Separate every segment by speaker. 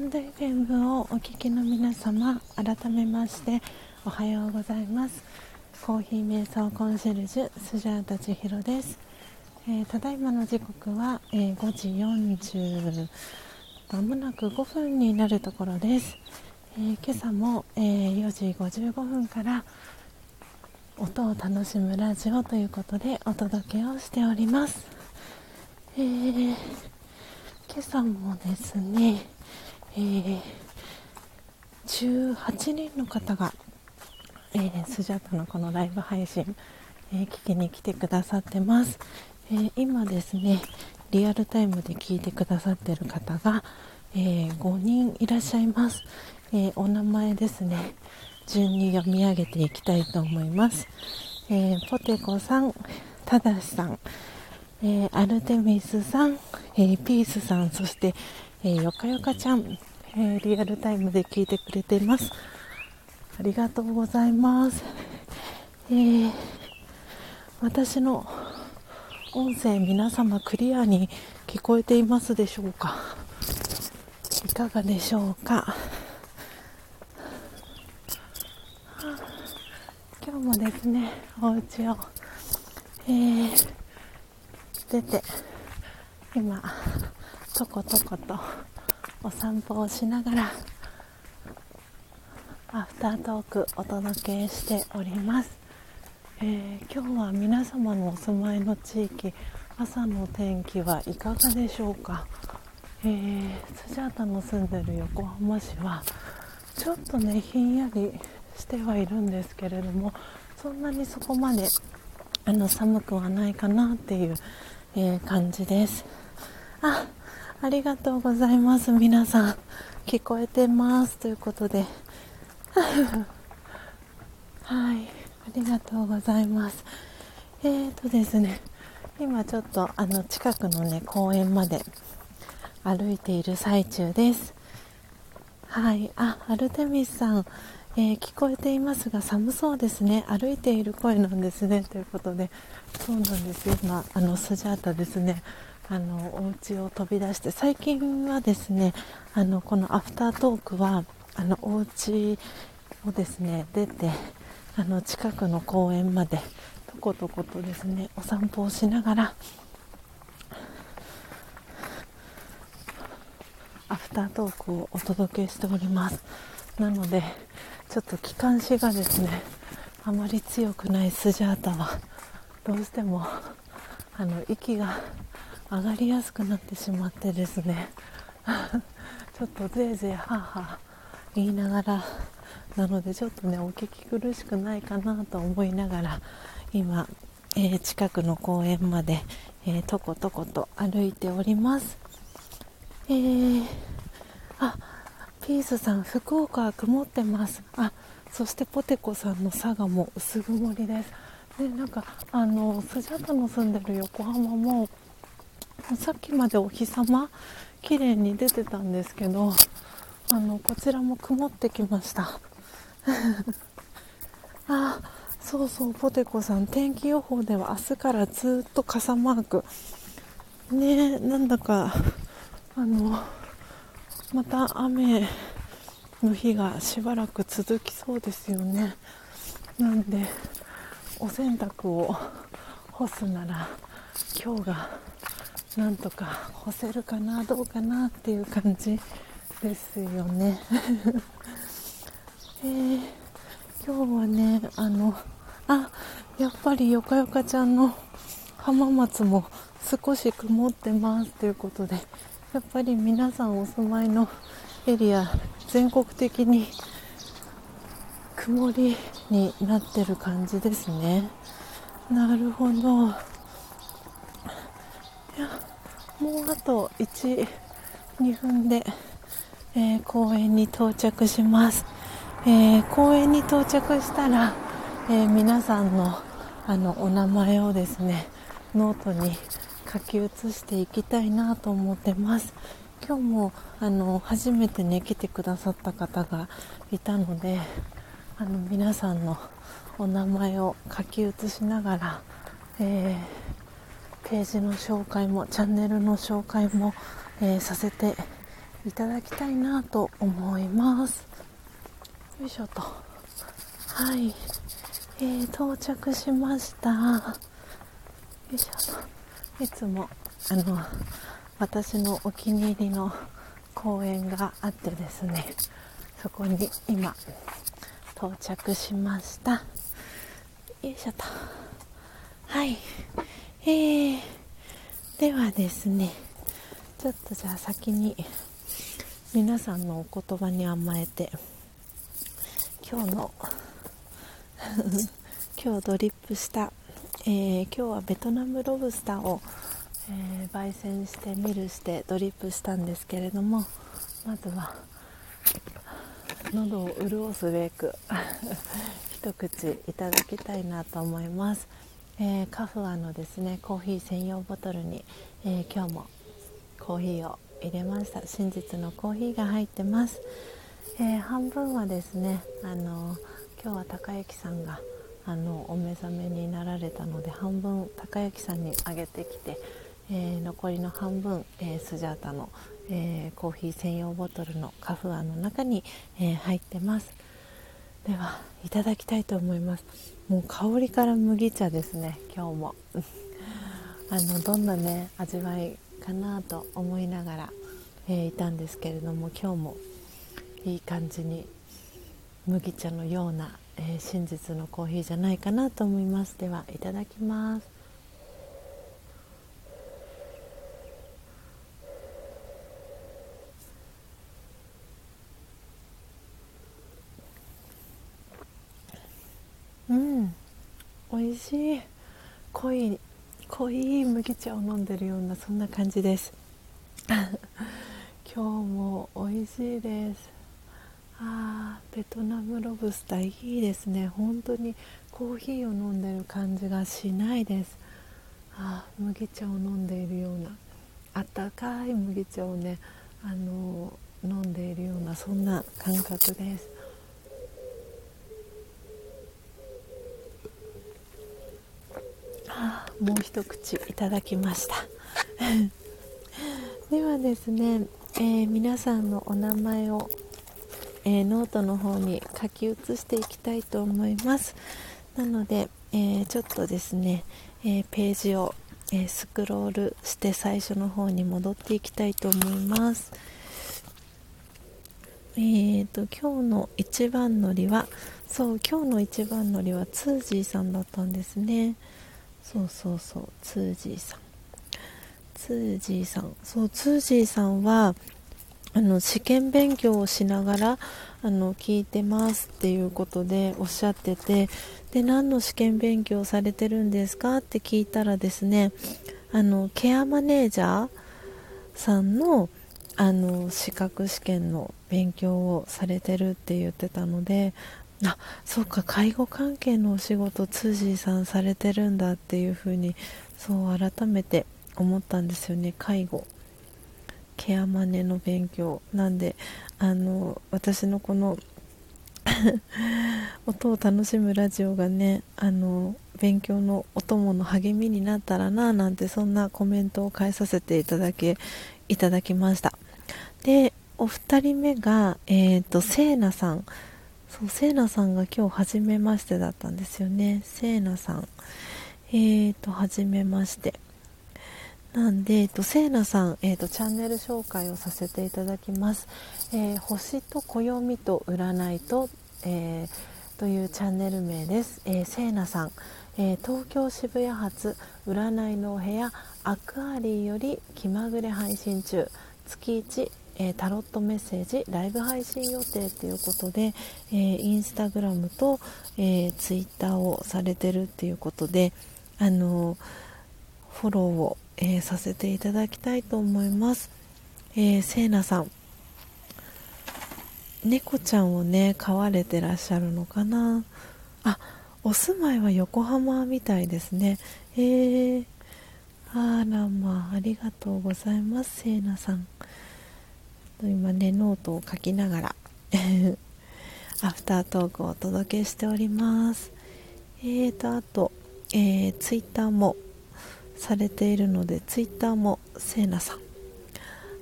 Speaker 1: ンド FM をお聞きの皆様改めましておはようございます。コーヒー瞑想コンシェルジュスジャータ千尋です、えー、ただいまの時刻は、えー、5時40まもなく5分になるところです、えー、今朝も、え4時55分から音を楽しむラジオということでお届けをしております、えー、今朝もですね、えー、18人の方が、えー、スジャタのこのライブ配信、え聞きに来てくださってます、え今ですねリアルタイムで聞いてくださってる方が、え5人いらっしゃいます、えお名前ですね順に読み上げていきたいと思います。え、ポテコさん、ただしさん、えー、アルテミスさん、えー、ピースさん、そして、えよかよかちゃん、えリアルタイムで聞いてくれています。ありがとうございます。え私の音声皆様クリアに聞こえていますでしょうか？いかがでしょうか？今日もですねお家を、えー、出て今とことことお散歩をしながらアフタートークお届けしております、えー、今日は皆様のお住まいの地域朝の天気はいかがでしょうか、えー、スジャータの住んでる横浜市はちょっとねひんやりしてはいるんですけれどもそんなにそこまであの寒くはないかなっていう、えー、感じです。あありがとうございます。皆さん聞こえてます。ということで。はい。ありがとうございます。えーとですね。今ちょっとあの近くのね公園まで歩いている最中です。はい。あアルテミスさん。えー、聞こえていますが寒そうですね。歩いている声なんですね。ということで。そうなんですよ。今あのスジャータですね。あのお家を飛び出して最近はですねあのこのアフタートークはあのお家をですね出てあの近くの公園までとことことですねお散歩をしながらアフタートークをお届けしております。なのでちょっと気管支がですねあまり強くないスジャータはどうしてもあの息が上がりやすくなってしまってですね ちょっとぜいぜいはあはあ言いながらなのでちょっとねお聞き苦しくないかなと思いながら今、えー、近くの公園まで、えー、とことこと歩いておりますえー、あピースさん、福岡は曇ってます。あ、そしてポテコさんの佐賀も薄曇りです。で、なんか、あの、スジャタの住んでる横浜も、さっきまでお日様、綺麗に出てたんですけど、あの、こちらも曇ってきました。あ、そうそう、ポテコさん、天気予報では明日からずっと傘マーク。ねなんだか、あの、また雨の日がしばらく続きそうですよねなんでお洗濯を干すなら今日がなんとか干せるかなどうかなっていう感じですよね。えー、今日はねあのあやっぱりよかよかちゃんの浜松も少し曇ってますということでやっぱり皆さんお住まいのエリア全国的に曇りになってる感じですね。なるほど。いやもうあと12分で、えー、公園に到着します、えー、公園に到着したら、え、皆さんのあのお名前をですねノートに書き写していきたいなと思ってます。今日もあの初めてね来てくださった方がいたのであの皆さんのお名前を書き写しながら、えー、ページの紹介もチャンネルの紹介も、えー、させていただきたいなと思います。よいしょと。はい、えー、到着しました。よいしょと。いつもあの私のお気に入りの公園があってですねそこに今到着しました。よいしょと。はい。え。ー、ではですねちょっとじゃあ先に皆さんのお言葉に甘えて今日の 今日ドリップした、えー、今日はベトナムロブスターを、えー、焙煎してミルしてドリップしたんですけれどもまずは喉を潤すべく 一口いただきたいなと思います、えー、カフアのですねコーヒー専用ボトルに、え今日もコーヒーを入れました。真実のコーヒーが入ってます、えー、半分はですねあの今日は高之さんがあのお目覚めになられたので半分高之さんにあげてきて、え、残りの半分、え、スジャータの、えコーヒー専用ボトルのカフアの中に、え入ってます。ではいただきたいと思います。もう香りから麦茶ですね今日も。あのどんなね味わいかなと思いながら、えー、いたんですけれども今日もいい感じに麦茶のような、えー、真実のコーヒーじゃないかなと思います。ではいただきますうん美味しい。濃い濃い麦茶を飲んでるようなそんな感じです。今日も美味しいです。あベトナムロブスターいいですね。本当にコーヒーを飲んでる感じがしないです。あ麦茶を飲んでいるようなあったかい麦茶をねあの飲んでいるようなそんな感覚です。もう一口いただきました。ではですね、えー、皆さんのお名前を、えー、ノートの方に書き写していきたいと思います。なので、えー、ちょっとですね、えページを、えスクロールして最初の方に戻っていきたいと思います。えーと今日の一番乗りはそう今日の一番乗りはツージーさんだったんですね。そうそうそうツージーさん。ツージーさん。そうツージーさんはあの試験勉強をしながらあの聞いてますっていうことでおっしゃっててで何の試験勉強されてるんですかって聞いたらですねあのケアマネージャーさんのあの資格試験の勉強をされてるって言ってたのであそうか介護関係のお仕事ツージーさんされてるんだっていうふうにそう改めて思ったんですよね。介護。ケアマネの勉強。なんであの私のこの 音を楽しむラジオがねあの勉強のお供の励みになったらななんてそんなコメントを返させていただけいただきました。でお二人目がえっ、ー、とせいなさん。そうせいなさんが今日初めましてだったんですよね。せいなさん。えーと初めまして。なんで、えっと、せいなさん、えっと、チャンネル紹介をさせていただきます。えー、星と暦と占いと、えー、というチャンネル名です。えー、せいなさん、え東京渋谷発占いのお部屋アクアリーより気まぐれ配信中。月1えー、タロットメッセージライブ配信予定ということで、えー、インスタグラムと、えー、ツイッターをされてるっていうことで、あのフォローを、えさせていただきたいと思います。えせいなさん。猫ちゃんをね飼われてらっしゃるのかな？あお住まいは横浜みたいですね。えー、あらまあありがとうございますせいなさん。今ねノートを書きながら アフタートークをお届けしております。えーとあと、えー、ツイッターもされているのでツイッターもせいなさん。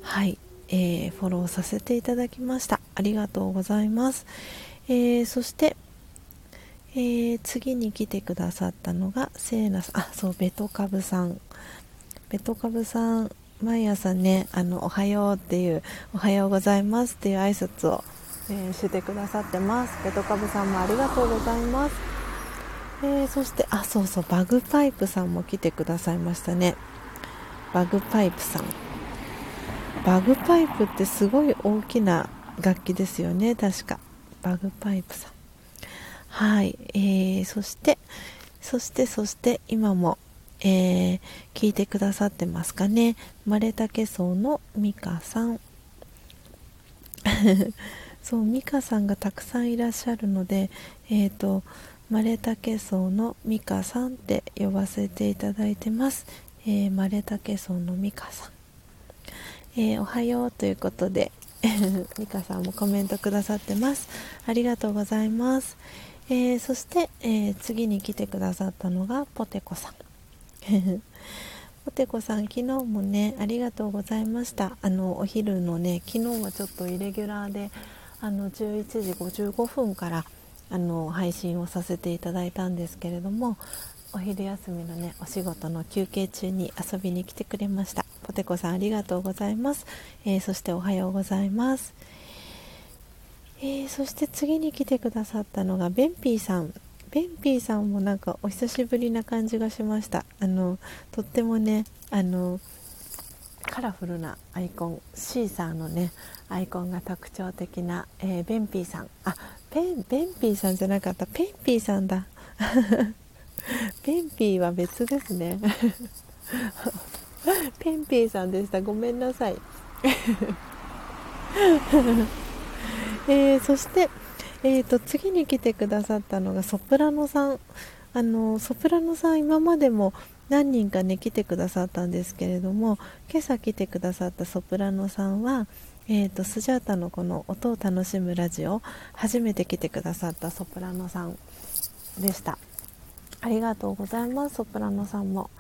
Speaker 1: はいえー、フォローさせていただきました。ありがとうございます、えー、そして、えー、次に来てくださったのがせいなさん。あそうベトカブさん。ベトカブさん毎朝ねあのおはようっていうおはようございますっていう挨拶を、えしてくださってます。ベトカブさんもありがとうございます。えー、そしてあそうそうバグパイプさんも来てくださいましたね。バグパイプさん。バグパイプってすごい大きな楽器ですよね。確か。バグパイプさん。はい、えー、そしてそしてそして今も、えー、聞いてくださってますかね。マレタケソウのミカさん。そうミカさんがたくさんいらっしゃるのでえっ、ー、とマレタケソウのミカさんって呼ばせていただいてます、えー、マレタケソウのミカさん、えー、おはようということで ミカさんもコメントくださってます。ありがとうございます、えー、そして、え次に来てくださったのがポテコさん。ポテコさん昨日もねありがとうございました。あのお昼のね昨日はちょっとイレギュラーであの11時55分からあの配信をさせていただいたんですけれどもお昼休みのねお仕事の休憩中に遊びに来てくれました。ポテコさんありがとうございます、えー、そしておはようございます、えー、そして次に来てくださったのがベンピーさん。ベンピーさんもなんかお久しぶりな感じがしました。あのとってもねあのカラフルなアイコンシーサーのねアイコンが特徴的な、えー、ベンピーさん。あペンベンピーさんじゃなかった。ペンピーさんだ。ペンピーは別ですね。ペンピーさんでした。ごめんなさい。えー、そして、えーと、次に来てくださったのがソプラノさん。あのソプラノさん今までも何人かね来てくださったんですけれども今朝来てくださったソプラノさんはえーと、スジャータのこの音を楽しむラジオ初めて来てくださったソプラノさんでした。ありがとうございますソプラノさんも、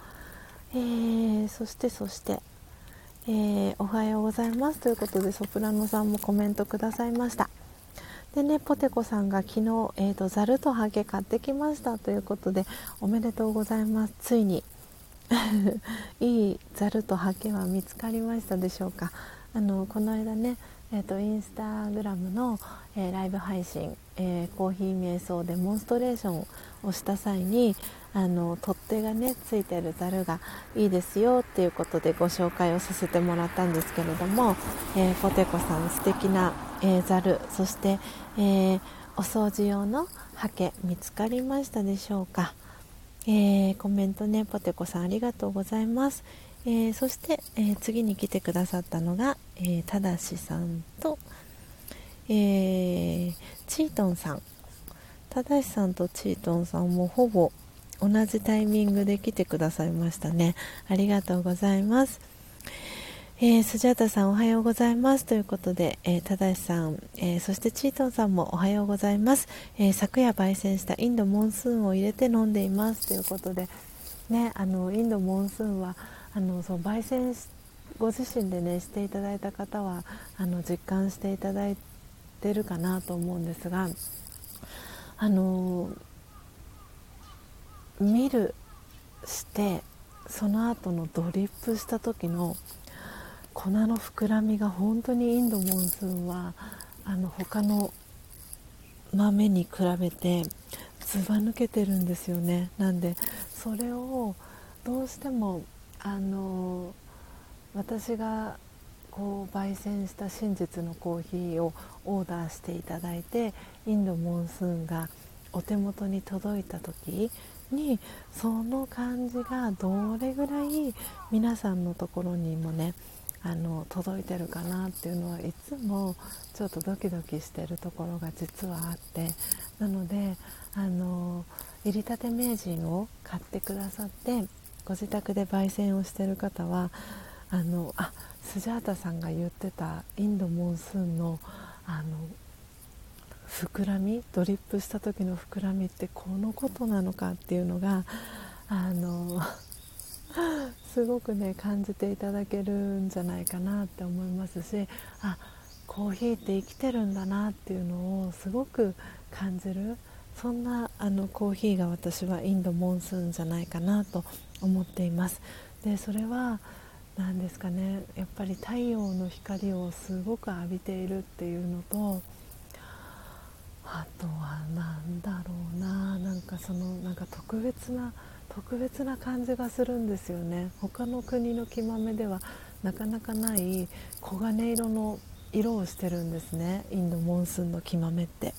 Speaker 1: えー、そしてそして、えー、おはようございますということでソプラノさんもコメントくださいました。でねポテコさんが昨日、えーと、ザルとハゲ買ってきましたということでおめでとうございます。ついに いいザルとハケは見つかりましたでしょうか。あのこの間ね、えーと、インスタグラムの、えー、ライブ配信、えー、コーヒー瞑想デモンストレーションをした際にあの取っ手がねついてるざるがいいですよっていうことでご紹介をさせてもらったんですけれども、えー、ポテコさん素敵な、ざるそして、えお掃除用のハケ見つかりましたでしょうか、えコメントねポテコさんありがとうございます。えー、そして、え、次に来てくださったのが、え、ただしさんと、えー、チートンさんただしさんとチートンさんもほぼ同じタイミングで来てくださいましたね。ありがとうございます。えー、スジャータさんおはようございます。ということで、えー、ただしさん、えー、そしてチートンさんもおはようございます、え昨夜焙煎したインドモンスーンを入れて飲んでいます。ということでねあのインドモンスーンはあのそう焙煎ご自身でねしていただいた方はあの実感していただいてるかなと思うんですがあの見るしてその後のドリップした時の粉の膨らみが本当にインドモンスーンはあの他の豆に比べてずば抜けてるんですよね。なんでそれをどうしてもあの私がこう焙煎した真実のコーヒーをオーダーしていただいてインドモンスーンがお手元に届いた時にその感じがどれぐらい皆さんのところにもねあの届いてるかなっていうのはいつもちょっとドキドキしてるところが実はあってなのであの入りたて名人を買ってくださってご自宅で焙煎をしてる方はあのあスジャータさんが言ってたインドモンスーンのあの膨らみドリップした時の膨らみってこのことなのかっていうのがあの すごくね感じていただけるんじゃないかなって思いますしあコーヒーって生きてるんだなっていうのをすごく感じるそんなあのコーヒーが私はインドモンスーンじゃないかなと思っています。でそれは何ですかねやっぱり太陽の光をすごく浴びているっていうのとあとは何だろうななんかそのなんか特別な特別な感じがするんですよね。他の国の木豆ではなかなかない黄金色の色をしてるんですね。インドモンスーンの木豆って。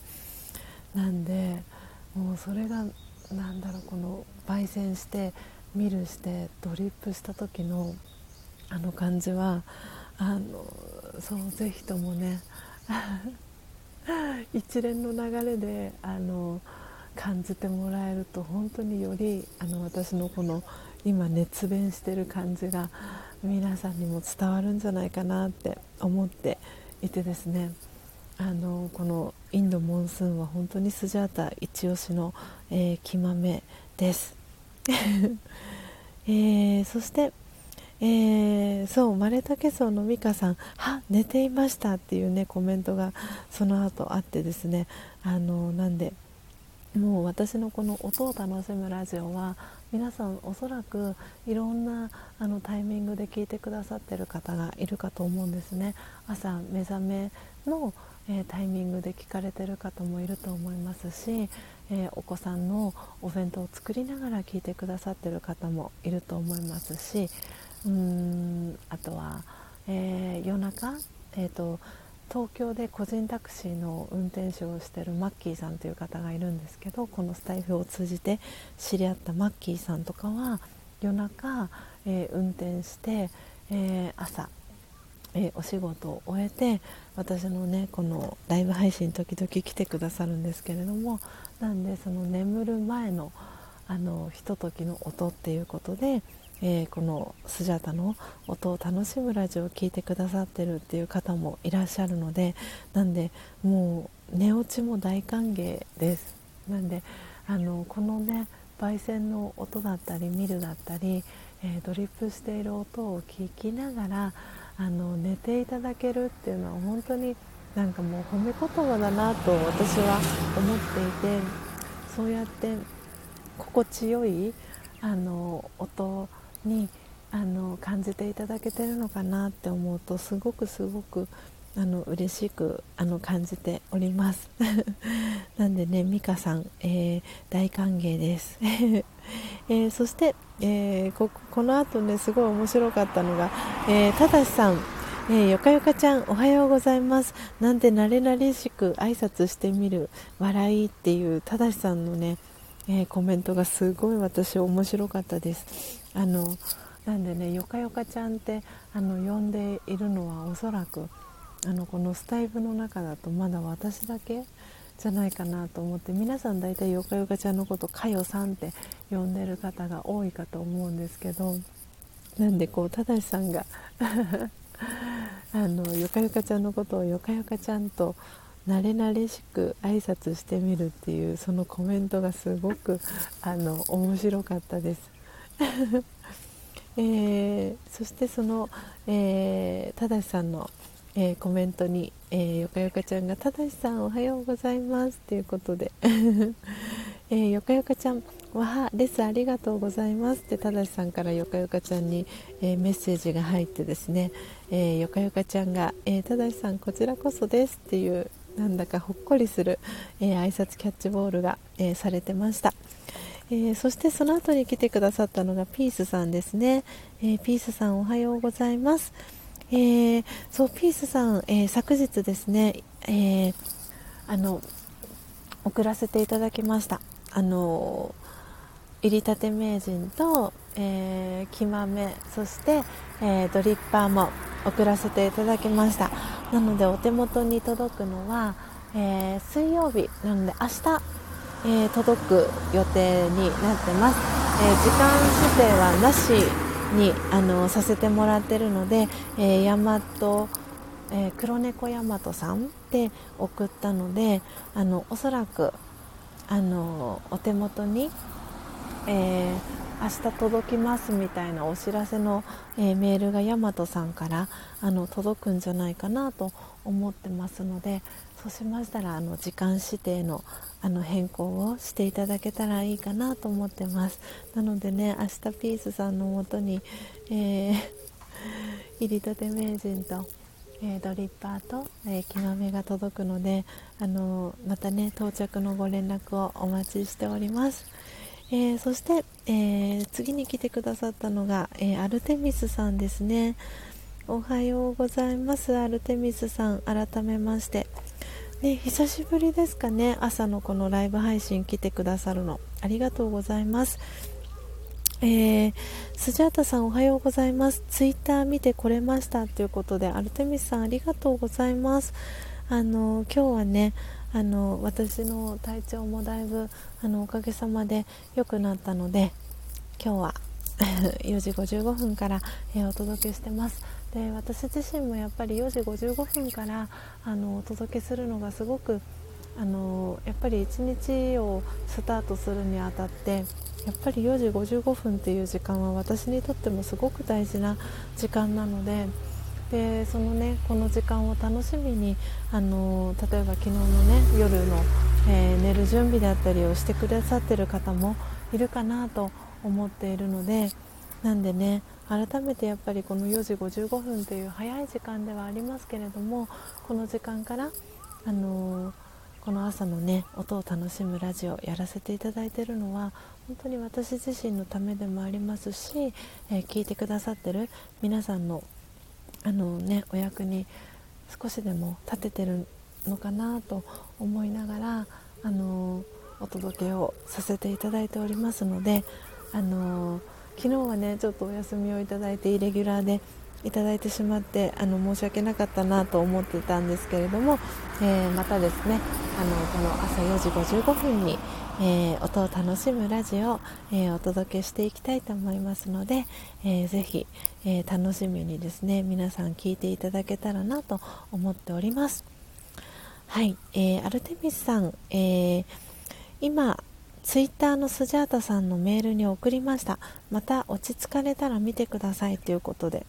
Speaker 1: なんでもうそれがなんだろうこの焙煎してミルしてドリップした時のあの感じはあのそうぜひともね 一連の流れであの感じてもらえると本当によりあの私のこの今熱弁してる感じが皆さんにも伝わるんじゃないかなって思っていてですね。あのこのインドモンスーンは本当にスジャータ一押しの、えー、木豆です、えー、そして、えー、そうマレタケソウの美香さんは寝ていましたっていうねコメントがその後あってですねあのなんでもう私のこの音を楽しむラジオは皆さんおそらくいろんなあのタイミングで聞いてくださっている方がいるかと思うんですね。朝目覚めの、えー、タイミングで聞かれている方もいると思いますし、えー、お子さんのお弁当を作りながら聞いてくださっている方もいると思いますしうーんあとは、えー、夜中、えーと東京で個人タクシーの運転手をしてるマッキーさんという方がいるんですけどこのスタイフを通じて知り合ったマッキーさんとかは夜中、えー、運転して、えー、朝、えー、お仕事を終えて私のねこのライブ配信時々来てくださるんですけれどもなんでその眠る前のあのひとときの音っていうことでえー、このスジャタの音を楽しむラジオを聴いてくださってるっていう方もいらっしゃるのでなんでもう寝落ちも大歓迎です。なんであのこのね焙煎の音だったりミルだったり、えー、ドリップしている音を聞きながらあの寝ていただけるっていうのは本当になんかもう褒め言葉だなと私は思っていてそうやって心地よいあの音にあの感じていただけてるのかなって思うとすごくすごくあの嬉しくあの感じております。なんでね美香さん、えー、大歓迎です、えー、そして、えー、ここの後ねすごい面白かったのが、えただしさん。えー、よかよかちゃんおはようございます。なんて慣れ慣れしく挨拶してみる笑いっていうただしさんのね、えー、コメントがすごい私面白かったです。あのなんでねよかよかちゃんってあの呼んでいるのはおそらくあのこのスタイフの中だとまだ私だけじゃないかなと思って皆さん大体よかよかちゃんのことかよさんって呼んでる方が多いかと思うんですけどなんでこうただしさんが あのよかよかちゃんのことをよかよかちゃんと慣れ慣れしく挨拶してみるっていうそのコメントがすごくあの面白かったです。えー、そしてその、えー、ただしさんの、えー、コメントに、えー、よかよかちゃんが「ただしさんおはようございます」ということで、えー、よかよかちゃん「わはレスありがとうございます」ってただしさんからよかよかちゃんに、えメッセージが入ってですね、えよかよかちゃんが、えただしさんこちらこそです」っていうなんだかほっこりする、え挨拶キャッチボールが、えされてました。えー、そしてその後に来てくださったのがピースさんですね、えー、ピースさんおはようございます、えー、そうピースさん、え昨日ですね、えあの送らせていただきました。あの入りたて名人と、えー、木豆そして、えー、ドリッパーも送らせていただきました。なのでお手元に届くのは、えー、水曜日なので明日えー、届く予定になってます、えー、時間指定はなしにあのさせてもらってるので、えー、大和えー、黒猫大和さんで送ったのであのおそらくあのお手元に、えー、明日届きますみたいなお知らせの、えー、メールがヤマトさんからあの届くんじゃないかなと思ってますのでそうしましたらあの時間指定のあの変更をしていただけたらいいかなと思ってます。なのでね明日ピースさんのもとに、えー、入りたて名人と、えー、ドリッパーと、えー、木豆が届くのであのまたね到着のご連絡をお待ちしております、えそして、え次に来てくださったのが、えアルテミスさんですね。おはようございます。アルテミスさん改めまして。ね、久しぶりですかね。朝のこのライブ配信来てくださるの。ありがとうございます。えー、スジャータさんおはようございます。ツイッター見てこれました。ということでアルテミスさんありがとうございます。あの今日はねあの私の体調もだいぶあのおかげさまで良くなったので今日は 4時55分から、えー、お届けしてます。で私自身もやっぱり4時55分からあのお届けするのがすごくあのやっぱり一日をスタートするにあたってやっぱり4時55分っていう時間は私にとってもすごく大事な時間なのででそのねこの時間を楽しみにあの例えば昨日のね夜の、えー、寝る準備であったりをしてくださってる方もいるかなと思っているのでなんでね改めてやっぱりこの4時55分という早い時間ではありますけれどもこの時間から、あの、この朝のね音を楽しむラジオやらせていただいているのは本当に私自身のためでもありますし、えー、聞いてくださってる皆さんのあの、ね、お役に少しでも立ててるのかなと思いながら、あの、お届けをさせていただいておりますので、あの昨日はねちょっとお休みをいただいてイレギュラーでいただいてしまってあの申し訳なかったなと思ってたんですけれども、えー、またですねあのこの朝4時55分に、えー、音を楽しむラジオ、えー、お届けしていきたいと思いますので、えー、ぜひ、え楽しみにですね皆さん聞いていただけたらなと思っております。はい、えーアルテミスさん、えー今ツイッターのスジャータさんのメールに送りました。また落ち着かれたら見てくださいということで。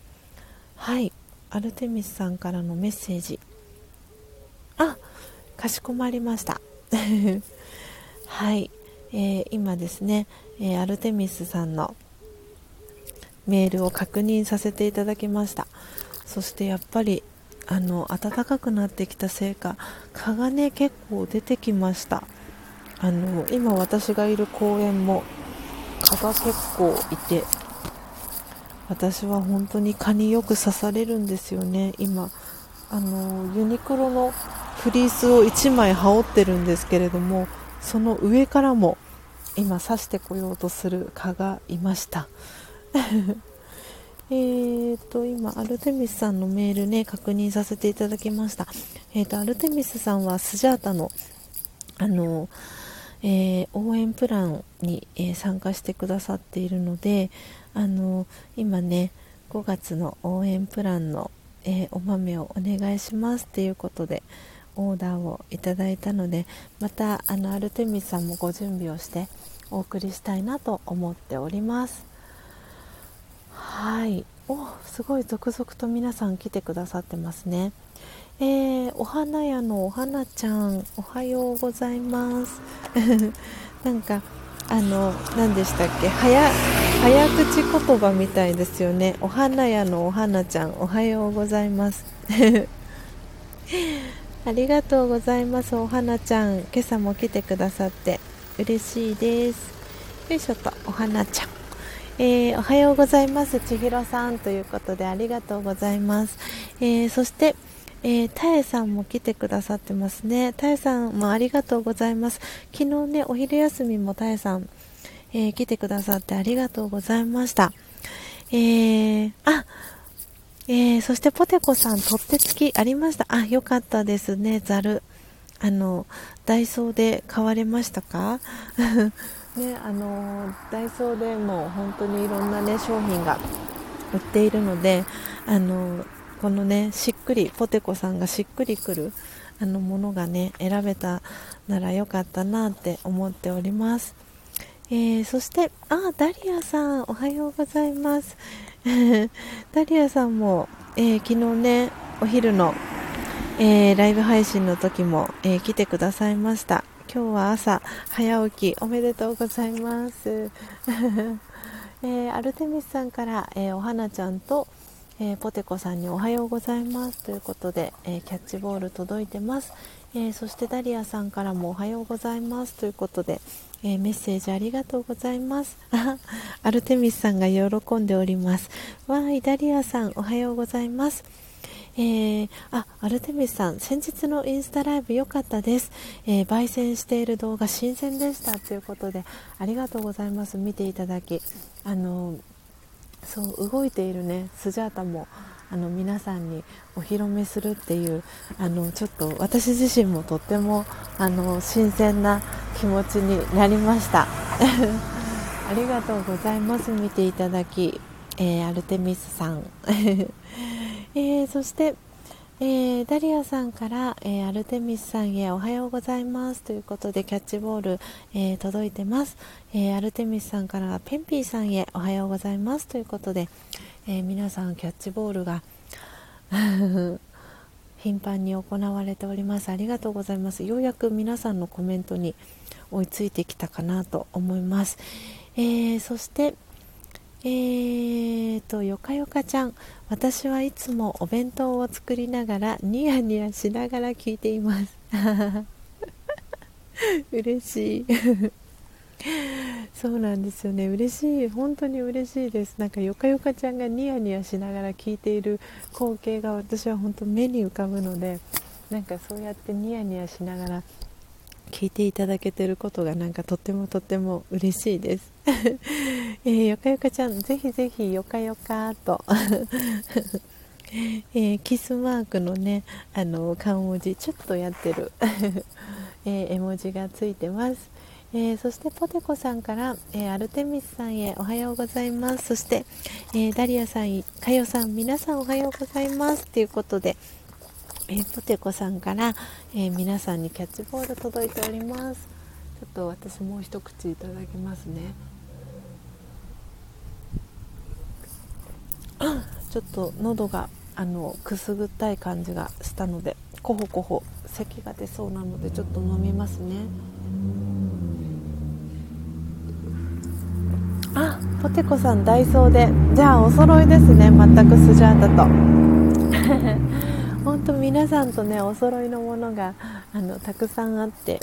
Speaker 1: はいアルテミスさんからのメッセージ。あかしこまりました。はい、えー、今ですね、えー、アルテミスさんのメールを確認させていただきました。そしてやっぱりあの暖かくなってきたせいか蚊がね結構出てきました。あの今私がいる公園も蚊が結構いて私は本当に蚊によく刺されるんですよね。今あのユニクロのフリースを1枚羽織ってるんですけれどもその上からも今刺してこようとする蚊がいました。えーと今アルテミスさんのメールね確認させていただきました。えーとアルテミスさんはスジャータのあのえー、応援プランに、えー、参加してくださっているのであの今ね5月の応援プランの、えー、お豆をお願いしますということでオーダーをいただいたのでまたあのアルテミスさんもご準備をしてお送りしたいなと思っております。はい。おすごい続々と皆さん来てくださってますね。えー、お花屋のお花ちゃんおはようございます。なんかあの何でしたっけ？早早口言葉みたいですよね。お花屋のお花ちゃんおはようございます。ありがとうございますお花ちゃん今朝も来てくださって嬉しいですよいしょとお花ちゃんえー、おはようございます千尋さんということでありがとうございます、えー、そしてえー、たえさんも来てくださってますね。たえさんもありがとうございます。昨日ね、お昼休みもたえさん、えー、来てくださってありがとうございました。えー、あ、えー、そしてポテコさん、取ってつきありました。あ、よかったですね、ざる。あの、ダイソーで買われましたか？ね、あの、ダイソーでも本当にいろんなね、商品が売っているので、あの、このねしっくりポテコさんがしっくりくるあのものがね選べたならよかったなって思っております、えー、そしてあダリアさんおはようございますダリアさんも、えー、昨日ねお昼の、えー、ライブ配信の時も、え来てくださいました。今日は朝早起きおめでとうございます、えアルテミスさんから、えお花ちゃんとえー、ポテコさんにおはようございます。ということで、えー、キャッチボール届いてます、えー、そしてダリアさんからもおはようございます。ということで、えメッセージありがとうございます。アルテミスさんが喜んでおります。わーいダリアさんおはようございます。えー、あアルテミスさん先日のインスタライブ良かったです、えー、焙煎している動画新鮮でしたということでありがとうございます。見ていただきあのそう動いているねスジャータもあの皆さんにお披露目するっていうあのちょっと私自身もとってもあの新鮮な気持ちになりました。ありがとうございます。見ていただき、えー、アルテミスさん、えー、そしてえー、ダリアさんから、えー、アルテミスさんへおはようございます。ということでキャッチボール、えー、届いてます、えアルテミスさんからペンピーさんへおはようございます。ということで、え皆さんキャッチボールが 頻繁に行われておりますありがとうございますようやく皆さんのコメントに追いついてきたかなと思います、えそしてえーと、よかよかちゃん、私はいつもお弁当を作りながらニヤニヤしながら聞いています。嬉しい。そうなんですよね。嬉しい。本当に嬉しいです。なんかよかよかちゃんがニヤニヤしながら聞いている光景が私は本当目に浮かぶのでなんかそうやってニヤニヤしながら聞いていただけてることがなんかとってもとっても嬉しいです。えー、よかよかちゃん、ぜひぜひよかよかと。えー、キスマークのね、あの、顔文字、ちょっとやってる。えー、絵文字がついてます。えー、そしてポテコさんから、えー、アルテミスさんへおはようございます。そして、えー、ダリアさん、かよさん皆さんおはようございます。ということで、えポテコさんから、え皆さんにキャッチボール届いております。ちょっと私もう一口いただきますね。ちょっと喉があのくすぐったい感じがしたのでコホコホ咳が出そうなのでちょっと飲みますね。あポテコさんダイソーで。じゃあお揃いですね。全くスジャータと。本当皆さんとねお揃いのものがあのたくさんあって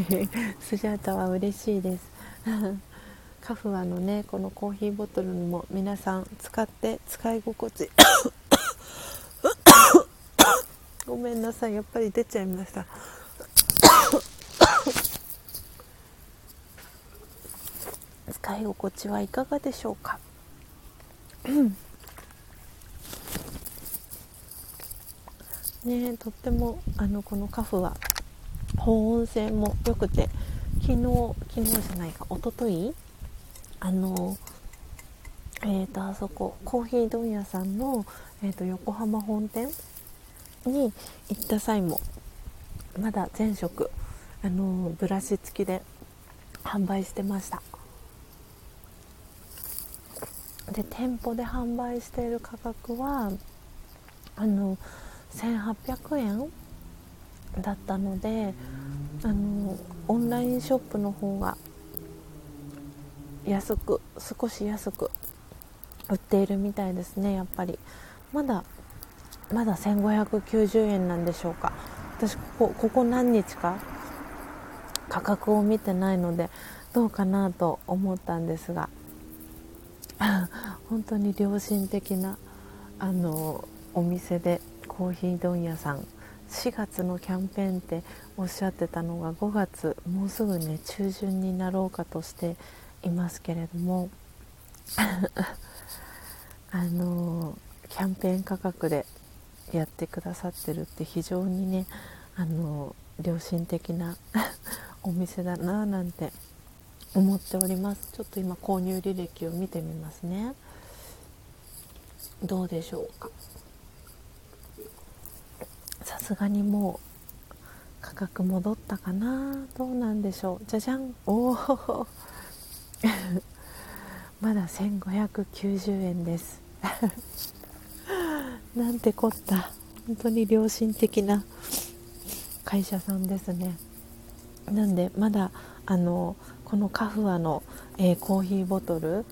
Speaker 1: スジャータは嬉しいです。カフアのねこのコーヒーボトルにも皆さん使って使い心地。ごめんなさい。やっぱり出ちゃいました。使い心地はいかがでしょうか？ねとってもあのこのカフは保温性も良くて昨日昨日じゃないか一昨日あのえーと、あそこコーヒー問屋さんの、えーと、横浜本店に行った際もまだ全色あのブラシ付きで販売してました。で店舗で販売している価格はあの1800円だったのであのオンラインショップの方が安く少し安く売っているみたいですねやっぱり。まだまだ1590円なんでしょうか。私ここここ何日か価格を見てないのでどうかなと思ったんですが。本当に良心的なあのお店でコーヒー問屋さん4月のキャンペーンっておっしゃってたのが5月もうすぐね中旬になろうかとしていますけれども あのキャンペーン価格でやってくださってるって非常にねあの良心的な お店だななんて思っております。ちょっと今購入履歴を見てみますね。どうでしょうか。さすがにもう価格戻ったかな。どうなんでしょう。じゃじゃん。おお まだ1590円です。なんてこった。本当に良心的な会社さんですね。なんでまだあのこのカフアの、えー、コーヒーボトル。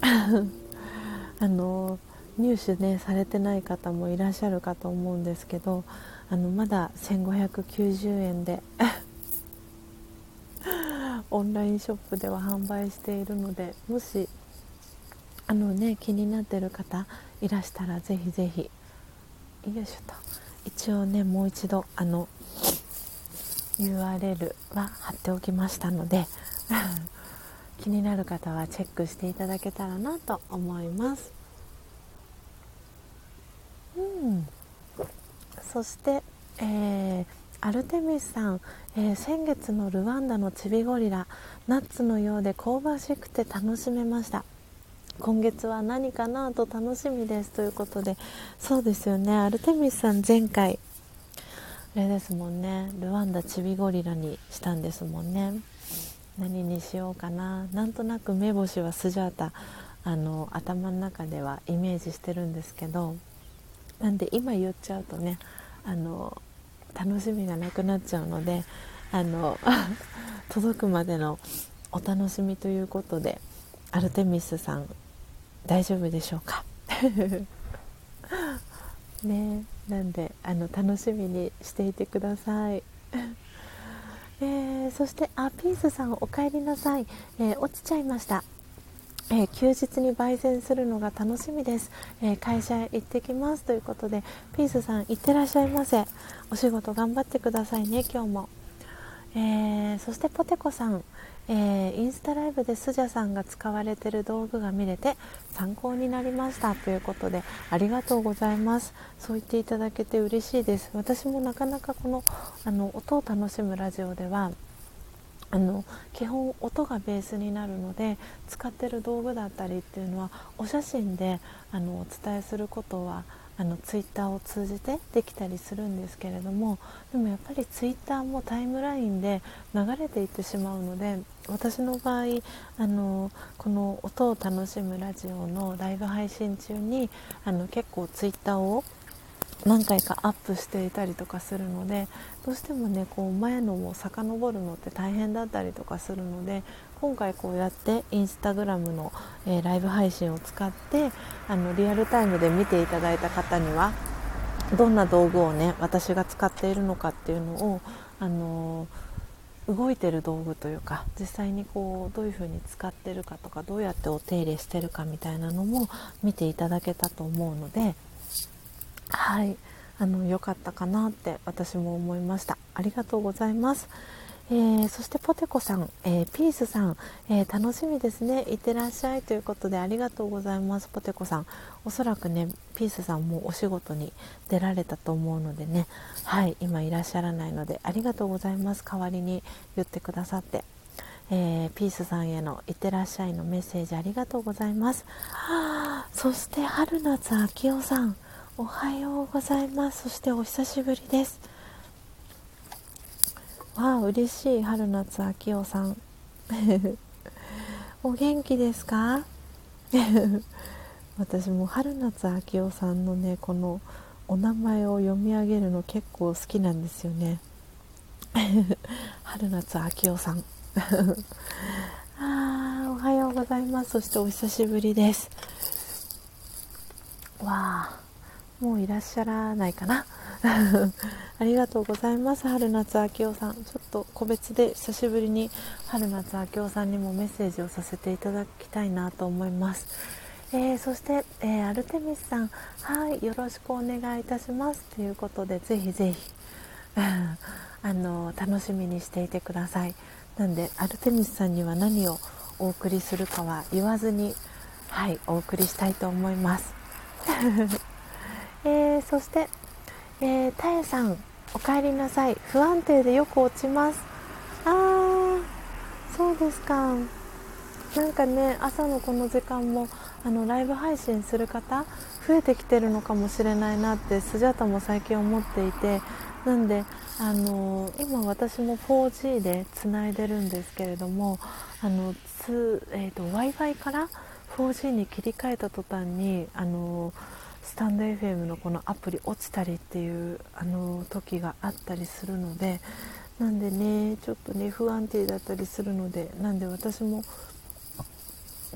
Speaker 1: あの入手ねされてない方もいらっしゃるかと思うんですけどあのまだ1590円で オンラインショップでは販売しているのでもしあのね気になってる方いらしたらぜひぜひ。よいしょと。一応ねもう一度あの URL は貼っておきましたので 気になる方はチェックしていただけたらなと思います。うん。そして、えー、アルテミスさん、えー、先月のルワンダのチビゴリラナッツのようで香ばしくて楽しめました。今月は何かなと楽しみですということでそうですよね。アルテミスさん前回あれですもんね。ルワンダチビゴリラにしたんですもんね。何にしようかな。なんとなく目星はスジャータあの頭の中ではイメージしてるんですけどなんで今言っちゃうとねあの楽しみがなくなっちゃうのであの 届くまでのお楽しみということでアルテミスさん大丈夫でしょうか？ね。なんであの楽しみにしていてください。えー、そしてあピースさんお帰りなさい、えー、落ちちゃいました。えー、休日に焙煎するのが楽しみです、えー、会社へ行ってきます。ということでピースさん行ってらっしゃいませ。お仕事頑張ってくださいね今日も、えー、そしてポテコさん、えーインスタライブでスジャさんが使われてる道具が見れて参考になりました。ということでありがとうございます。そう言っていただけて嬉しいです。私もなかなかこのあの音を楽しむラジオではあの基本音がベースになるので使ってる道具だったりっていうのはお写真であのお伝えすることはあのツイッターを通じてできたりするんですけれどもでもやっぱりツイッターもタイムラインで流れていってしまうので私の場合あのこの音を楽しむラジオのライブ配信中にあの結構ツイッターを何回かアップしていたりとかするのでどうしてもねこう前のを遡るのって大変だったりとかするので今回こうやってインスタグラムの、えー、ライブ配信を使ってあのリアルタイムで見ていただいた方にはどんな道具をね私が使っているのかっていうのを、あのー、動いてる道具というか実際にこうどういう風に使ってるかとかどうやってお手入れしてるかみたいなのも見ていただけたと思うので。はいあの良かったかなって私も思いましたありがとうございます、えー、そしてポテコさん、えー、ピースさん、えー、楽しみですね。いってらっしゃいということでありがとうございます。ポテコさんおそらくねピースさんもお仕事に出られたと思うのでね。はい今いらっしゃらないのでありがとうございます。代わりに言ってくださって。えー、ピースさんへのいってらっしゃいのメッセージありがとうございます。はあ、そして春夏秋夫さん、おはようございます。そしてお久しぶりです。わあ嬉しい。春夏秋夫さん。お元気ですか？私も春夏秋夫さんのねこのお名前を読み上げるの結構好きなんですよね。春夏秋夫さん。あおはようございます。そしてお久しぶりです。わあもういらっしゃらないかな？ありがとうございます。春夏秋夫さん。ちょっと個別で久しぶりに春夏秋夫さんにもメッセージをさせていただきたいなと思います、えー、そして、えー、アルテミスさん。はいよろしくお願いいたします。ということでぜひぜひ。あの楽しみにしていてください。なんでアルテミスさんには何をお送りするかは言わずにはいお送りしたいと思います。えー、そして、えー、たえさんおかえりなさい。不安定でよく落ちます。あーそうですか。なんかね朝のこの時間もあのライブ配信する方増えてきてるのかもしれないなってスジャタも最近思っていて。なんであの今私も 4G でつないでるんですけれどもあのつ、えーと、w i f i から 4G に切り替えた途端にあのスタンド FM のこのアプリ落ちたりっていうあの時があったりするのでなんでねちょっとね不安定だったりするのでなんで私も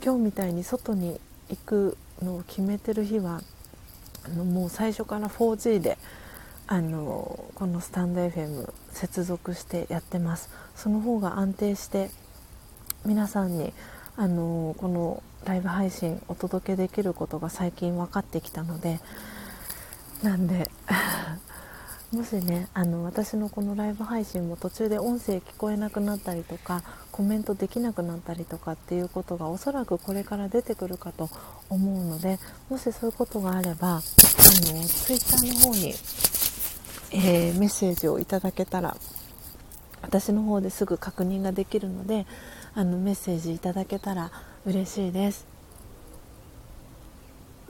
Speaker 1: 今日みたいに外に行くのを決めてる日はあのもう最初から 4G であのこのスタンド FM 接続してやってます。その方が安定して皆さんにあのこのライブ配信お届けできることが最近分かってきたのでなんで もしねあの私のこのライブ配信も途中で音声聞こえなくなったりとかコメントできなくなったりとかっていうことがおそらくこれから出てくるかと思うのでもしそういうことがあればあの Twitter の方に、えー、メッセージをいただけたら私の方ですぐ確認ができるのであのメッセージいただけたら嬉しいです。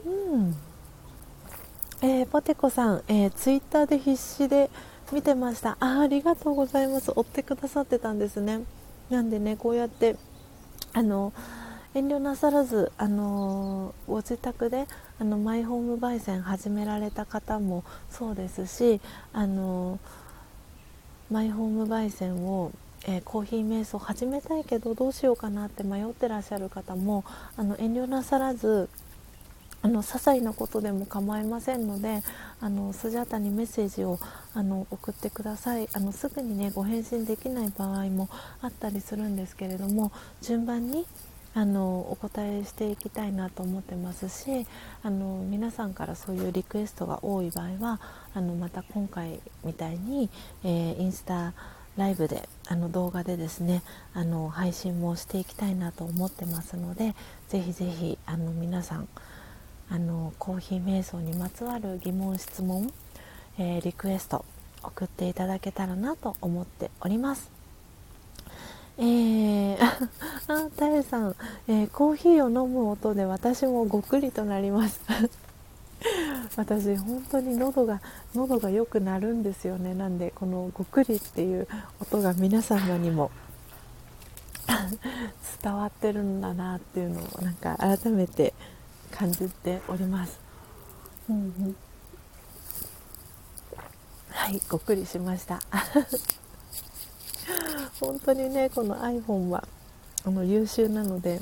Speaker 1: うん。えー、ポテコさん、えー、ツイッターで必死で見てました。あありがとうございます。追ってくださってたんですね。なんでねこうやってあの遠慮なさらずあのご自宅であのマイホーム焙煎始められた方もそうですしあのマイホーム焙煎をえー、コーヒー瞑想始めたいけどどうしようかなって迷ってらっしゃる方もあの遠慮なさらずあの些細なことでも構いませんのであのスジャタにメッセージをあの送ってください。あのすぐにねご返信できない場合もあったりするんですけれども順番にあのお答えしていきたいなと思ってますしあの皆さんからそういうリクエストが多い場合はあのまた今回みたいに、えー、インスタライブであの動画でですねあの配信もしていきたいなと思ってますのでぜひぜひあの皆さんあのコーヒー瞑想にまつわる疑問質問、えー、リクエスト送っていただけたらなと思っております。えー、あ、たえさん、えー、コーヒーを飲む音で私もごくりとなります 私本当に喉が喉が良くなるんですよね。なんでこのごくりっていう音が皆様にも 伝わってるんだなっていうのをなんか改めて感じております。うんうん、はいごくりしました。本当にねこの iPhone はあの優秀なので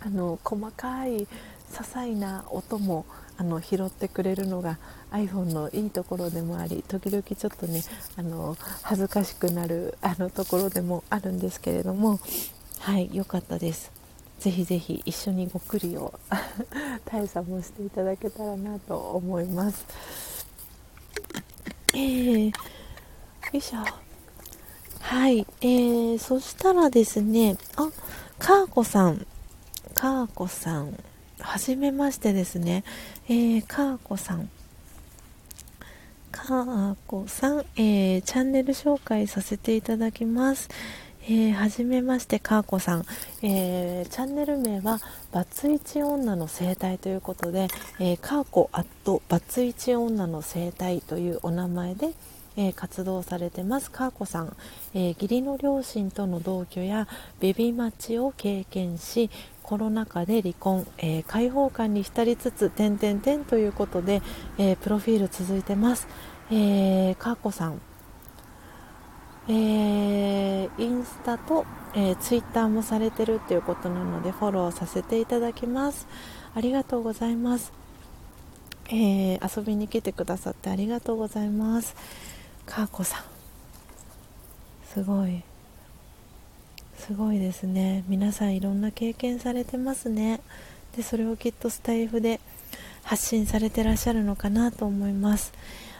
Speaker 1: あの細かい些細な音もあの拾ってくれるのが iPhone のいいところでもあり時々ちょっとねあの恥ずかしくなるあのところでもあるんですけれどもはい良かったですぜひぜひ一緒にごくりを 大差もしていただけたらなと思います。えー、よいしょ。はい、えー、そしたらですね、あ、かーこさん、かーこさん、はじめましてですね、えー、かーこさん、かーこさん、えー、チャンネル紹介させていただきます。えー、はじめまして、かーこさん、えー、チャンネル名はバツイチ女の生態ということで、えー、カーコアットバツイチ女の生態というお名前で、えー、活動されてます。カーコさん、え義理の両親との同居やベビーマッチを経験しコロナ禍で離婚、え開放感に浸りつつ点々点ということで、えプロフィール続いてます、えー、カーコさん。えー、インスタと、えー、ツイッターもされてるっていうことなのでフォローさせていただきます。ありがとうございます、えー、遊びに来てくださってありがとうございます。かーこさん。すごい。すごいですね皆さんいろんな経験されてますねでそれをきっとスタイフで発信されてらっしゃるのかなと思います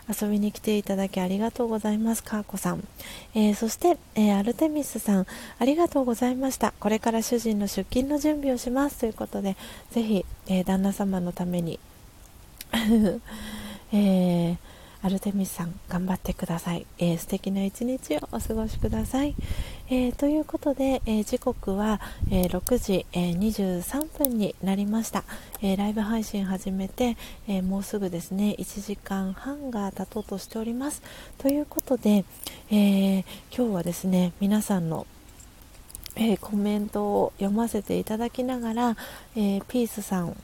Speaker 1: 遊びに来ていただきありがとうございます。かーこさん。えー、そして、えー、アルテミスさん、ありがとうございました。これから主人の出勤の準備をします。ということで、ぜひ、えー、旦那様のために、えー、アルテミスさん、頑張ってください。えー、素敵な一日をお過ごしください。えー、ということで、えー、時刻は、え、6時、え23分になりました、えライブ配信始めて、えもうすぐですね1時間半が経とうとしておりますということで、え今日はですね皆さんのえコメントを読ませていただきながら、えピースさん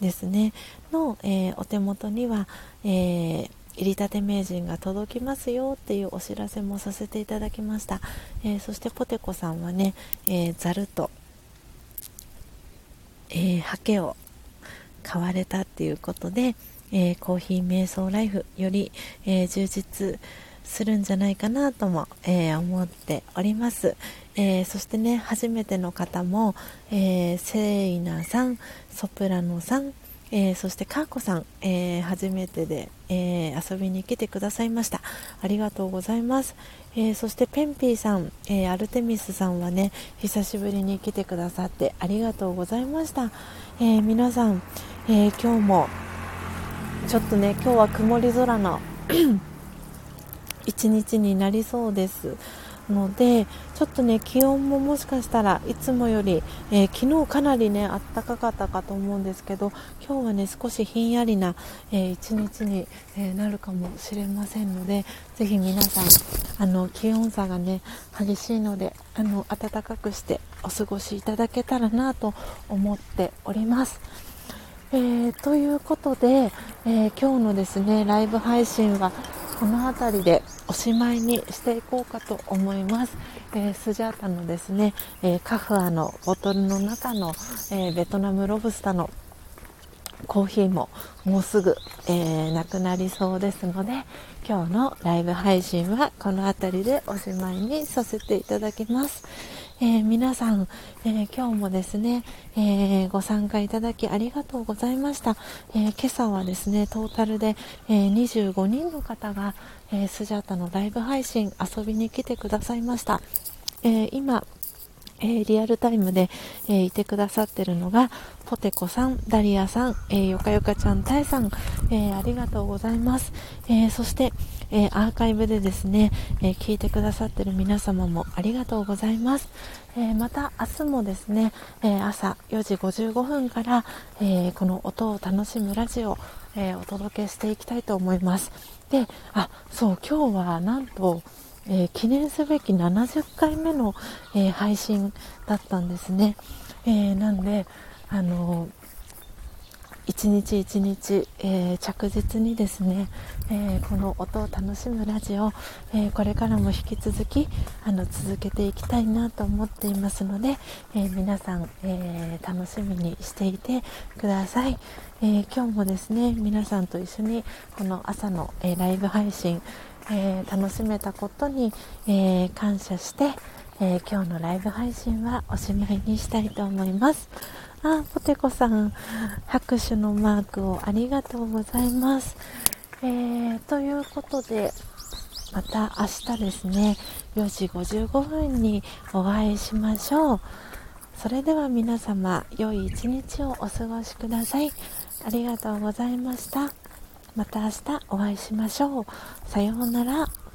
Speaker 1: ですねの、えお手元には、え入りたて名人が届きますよっていうお知らせもさせていただきました、えー、そしてポテコさんはね、えー、ざると、えー、ハケを買われたっていうことで、えー、コーヒー瞑想ライフより、え、充実するんじゃないかなとも、え、思っております、え、そしてね初めての方も、えー、セイナさんソプラノさんえー、そしてかーこさん、えー、初めてで、えー、遊びに来てくださいました。ありがとうございます、えそしてペンピーさん、えアルテミスさんはね久しぶりに来てくださってありがとうございました、え皆さん、え今日もちょっとね今日は曇り空の 一日になりそうです。のでちょっとね気温ももしかしたらいつもより、えー、昨日かなりねあったかかったかと思うんですけど今日はね少しひんやりな、えー、一日に、えー、なるかもしれませんのでぜひ皆さんあの気温差がね激しいのであの暖かくしてお過ごしいただけたらなと思っております。えー、ということで、え、今日のですねライブ配信はこの辺りでおしまいにしていこうかと思います、えー、スジャータのですね、えー、カフアのボトルの中の、えー、ベトナムロブスターのコーヒーももうすぐ、え、なくなりそうですので今日のライブ配信はこの辺りでおしまいにさせていただきます。えー、皆さん、えー、今日もですね、えー、ご参加いただきありがとうございました。え今朝はですね、トータルで、え25人の方が、えスジャータのライブ配信遊びに来てくださいました。え今、えー、リアルタイムで、えー、いてくださってるのが、ポテコさん、ダリアさん、えー、よかよかちゃん、タイさん、えありがとうございます。えそして、えアーカイブでですね、え聞いてくださってる皆様もありがとうございます。えまた明日もですね、え朝4時55分から、えこの音を楽しむラジオ、えお届けしていきたいと思います。で、あ、そう、今日はなんと、えー、記念すべき70回目の、えー、配信だったんですね。えー、なんで、あの一日一日、え着実にですね、えこの音を楽しむラジオ、えこれからも引き続きあの続けていきたいなと思っていますので、え皆さん、え楽しみにしていてください、え今日もですね皆さんと一緒にこの朝の、えライブ配信え、楽しめたことに、え、感謝して、え、今日のライブ配信はおしまいにしたいと思います。あ、ポテコさん、拍手のマークをありがとうございます。えー、ということで、また明日ですね、4時55分にお会いしましょう。それでは皆様、良い一日をお過ごしください。ありがとうございました。また明日お会いしましょう。さようなら。